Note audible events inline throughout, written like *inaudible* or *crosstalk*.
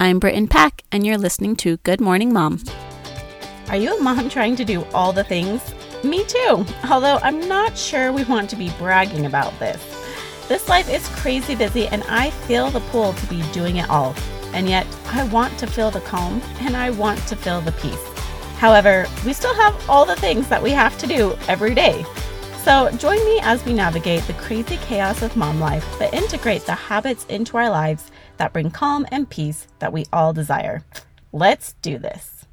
I'm Brittan Pack, and you're listening to Good Morning Mom. Are you a mom trying to do all the things? Me too, although I'm not sure we want to be bragging about this. This life is crazy busy, and I feel the pull to be doing it all. And yet, I want to feel the calm and I want to feel the peace. However, we still have all the things that we have to do every day. So, join me as we navigate the crazy chaos of mom life, but integrate the habits into our lives that bring calm and peace that we all desire. Let's do this.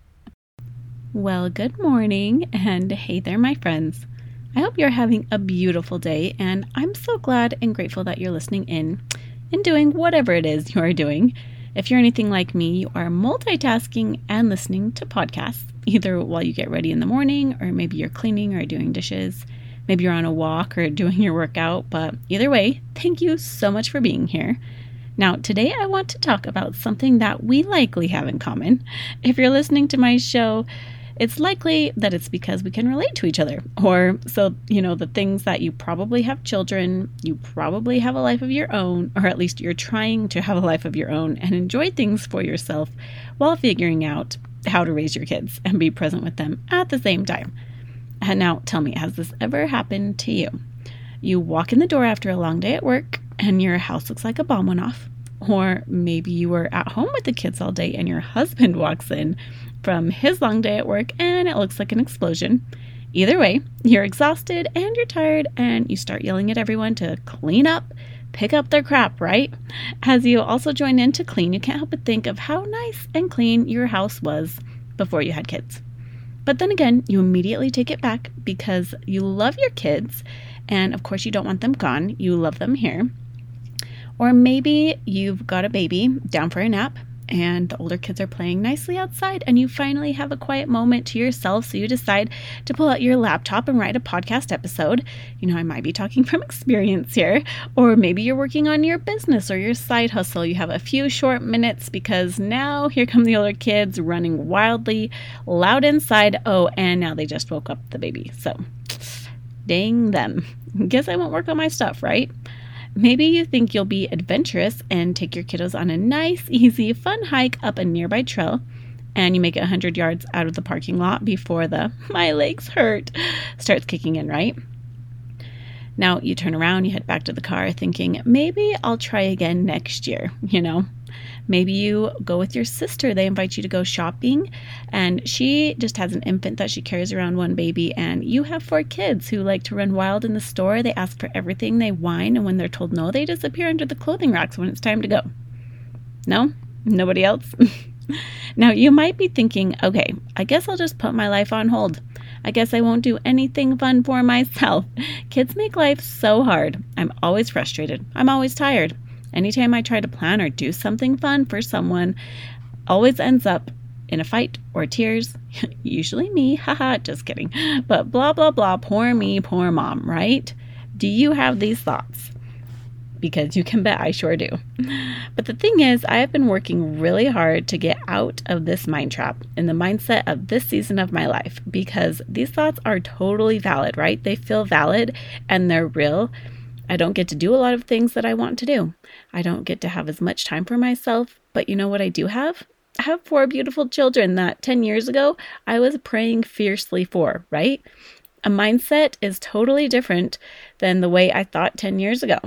Well, good morning, and hey there, my friends. I hope you're having a beautiful day, and I'm so glad and grateful that you're listening in and doing whatever it is you are doing. If you're anything like me, you are multitasking and listening to podcasts, either while you get ready in the morning, or maybe you're cleaning or doing dishes. Maybe you're on a walk or *laughs* doing your workout, but either way, thank you so much for being here. Now, today I want to talk about something that we likely have in common. If you're listening to my show, it's likely that it's because we can relate to each other. Or so, you know, the things that you probably have children, you probably have a life of your own, or at least you're trying to have a life of your own and enjoy things for yourself while figuring out how to raise your kids and be present with them at the same time. And now, tell me, has this ever happened to you? You walk in the door after a long day at work and your house looks like a bomb went off. Or maybe you were at home with the kids all day and your husband *laughs* walks in from his long day at work and it looks like an explosion. Either way, you're exhausted and you're tired and you start yelling at everyone to clean up, pick up their crap, right? As you also join in to clean, you can't help but think of how nice and clean your house was before you had kids. But then again, you immediately take it back because you love your kids and of course you don't want them gone. You love them here. Or maybe you've got a baby down for a nap and the older kids are playing nicely outside and you finally have a quiet moment to yourself. So you decide to pull out your laptop and write a podcast episode. You know i might be talking *laughs* from experience here. Or maybe you're working on your business or your side hustle. You have a few short minutes because now here come the older kids running wildly loud inside. Oh and now they just woke up the baby. So dang them. Guess i won't work on my stuff right Maybe you think you'll be adventurous and take your kiddos on a nice, easy, fun hike up a nearby trail, and you make it 100 yards out of the parking lot before the *laughs* my legs hurt starts kicking in, right? Now you turn around, you head back to the car thinking, maybe I'll try again next year, *laughs* you know? Maybe you go with your sister. They invite you to go shopping, and she just has an infant that she carries around one baby. And you have four kids who like to run wild in the store. They ask for everything, they whine, and when they're told no, they disappear under the clothing racks when it's time to go. No? Nobody else? *laughs* now, you might be thinking, okay, I guess I'll just put my life on hold. I guess I won't do anything fun for myself. *laughs* Kids make life so hard. I'm always frustrated. I'm always tired. Anytime I try to plan or do something fun for someone, always ends up in a fight or tears. *laughs* Usually me, *laughs* haha, just kidding. But blah, blah, blah, poor me, poor mom, right? Do you have these thoughts? Because you can bet I sure do. But the thing is, I have been working really hard to get out of this mind trap in the mindset of this season of my life because these thoughts are totally valid, right? They feel valid and they're real. I don't get to do a lot of things that I want to do. I don't get to have as much time for myself. But you know what I do have? I have four beautiful children that 10 years ago I was praying fiercely for, right? A mindset is totally different than the way I thought 10 years ago.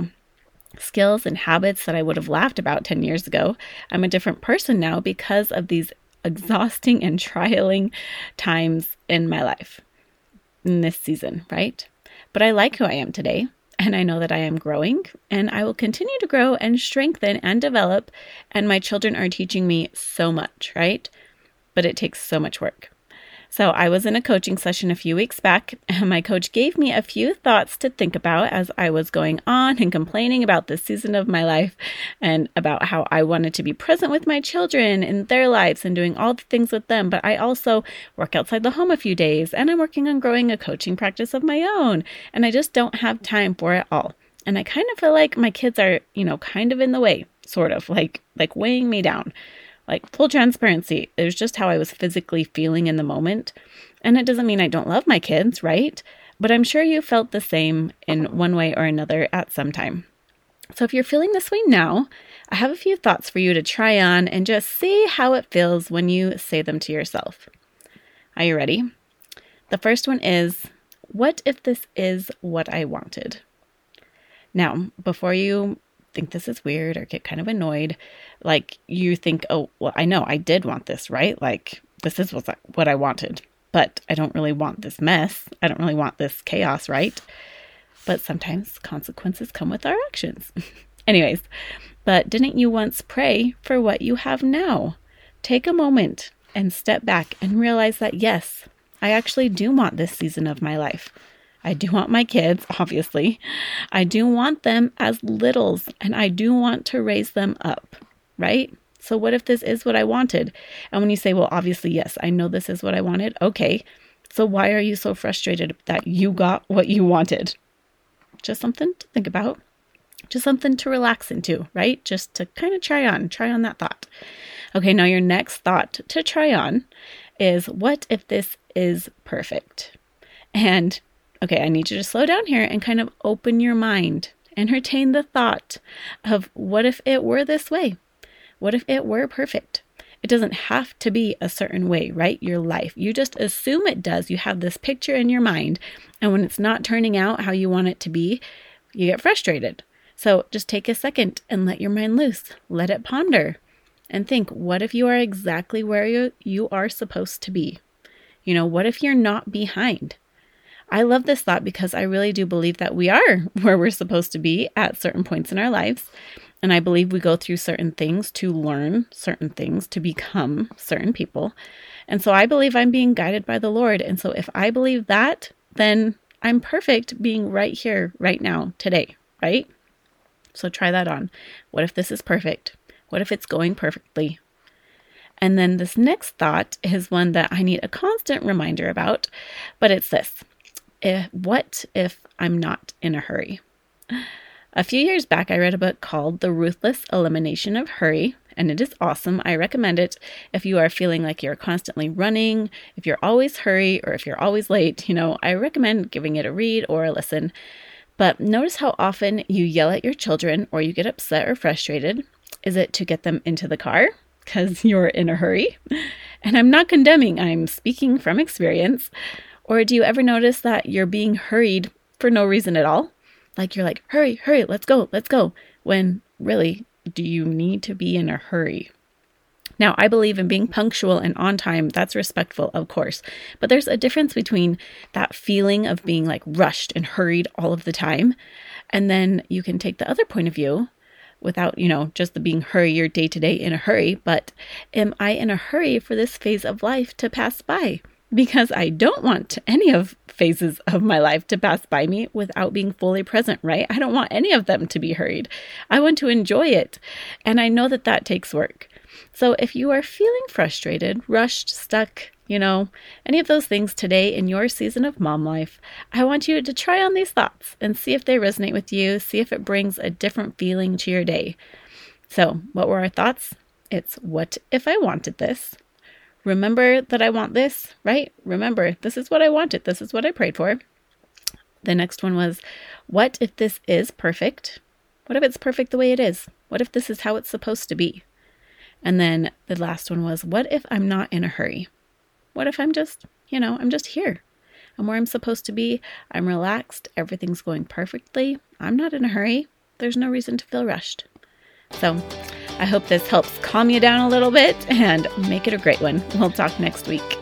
Skills and habits that I would have laughed about 10 years ago. I'm a different person now because of these exhausting and trialing times in my life in this season, right? But I like who I am today and I know that I am growing and I will continue to grow and strengthen and develop. And my children are teaching me so much, right? But it takes so much work. So, I was in a coaching session a few weeks back, and my coach gave me a few thoughts to think about as I was going on and complaining about this season of my life and about how I wanted to be present with my children in their lives and doing all the things with them. But I also work outside the home a few days, and I'm working on growing a coaching practice of my own, and I just don't have time for it all. And I kind of feel like my kids are, you know, kind of in the way, sort of like like weighing me down. Like, full transparency, it was just how I was physically feeling in the moment. And it doesn't mean I don't love my kids, right? But I'm sure you felt the same in one way or another at some time. So if you're feeling this way now, I have a few thoughts for you to try on and just see how it feels when you say them to yourself. Are you ready? The first one is What if this is what I wanted? Now, before you think this is weird or get kind of annoyed, like you think, oh, well, I know I did want this, right? Like, this is what I wanted, but I don't really want this mess. I don't really want this chaos, right? But sometimes consequences come with our actions. *laughs* Anyways, but didn't you once pray for what you have now? Take a moment and step back and realize that yes, I actually do want this season of my life. I do want my kids, obviously. I do want them as littles and I do want to raise them up, right? So, what if this is what I wanted? And when you say, well, obviously, yes, I know this is what I wanted, okay. So, why are you so frustrated that you got what you wanted? Just something to think about, just something to relax into, right? Just to kind of try on, try on that thought. Okay, now your next thought to try on is what if this is perfect? And okay, I need you to slow down here and kind of open your mind, entertain the thought of what if it were this way? What if it were perfect? It doesn't have to be a certain way, right? Your life. You just assume it does. You have this picture in your mind. And when it's not turning out how you want it to be, you get frustrated. So just take a second and let your mind loose. Let it ponder and think what if you are exactly where you, you are supposed to be? You know, what if you're not behind? I love this thought because I really do believe that we are *laughs* where we're supposed to be at certain points in our lives. And I believe we go through certain things to learn certain things, to become certain people. And so I believe I'm being guided by the Lord. And so if I believe that, then I'm perfect being right here, right now, today, right? So try that on. What if this is perfect? What if it's going perfectly? And then this next thought is one that I need a constant reminder about, but it's this if, What if I'm not in a hurry? A few years back, I read a book called The Ruthless Elimination of Hurry, and it is awesome. I recommend it if you are feeling like you're constantly running, if you're always hurry, or if you're always late. You know, I recommend giving it a read or a listen. But notice how often you yell at your children or you get upset or frustrated. Is it to get them into the car? because *laughs* you're in a hurry. And I'm not condemning, I'm speaking from experience. Or do you ever notice that you're being hurried for no reason at all? Like you're like, hurry, hurry, let's go, let's go. When really, do you need to be in a hurry? Now, I believe in being punctual and on time. That's respectful, of course. But there's a difference between that feeling of being like rushed and hurried all of the time. And then you can take the other point of view without, you know, just the being hurry your day to day in a hurry, but am I in a hurry for this phase of life to pass by? Because I don't want any of phases of my life to pass by me without being fully present, right? I don't want any of them to be hurried. I want to enjoy it. And I know that that takes work. So if you are feeling frustrated, rushed, stuck, you know, any of those things today in your season of mom life, I want you to try on these thoughts and see if they resonate with you, see if it brings a different feeling to your day. So, what were our thoughts? It's what if I wanted this? Remember that I want this, right? Remember, this is what I wanted, this is what I prayed for. The next one was, what if this is perfect? What if it's perfect the way it is? What if this is how it's supposed to be? And then the last one was, what if I'm not in a hurry? What if I'm just, you know, I'm just here? I'm where I'm supposed to be. I'm relaxed. Everything's going perfectly. I'm not in a hurry. There's no reason to feel rushed. So I hope this helps calm you down a little bit and make it a great one. We'll talk next week.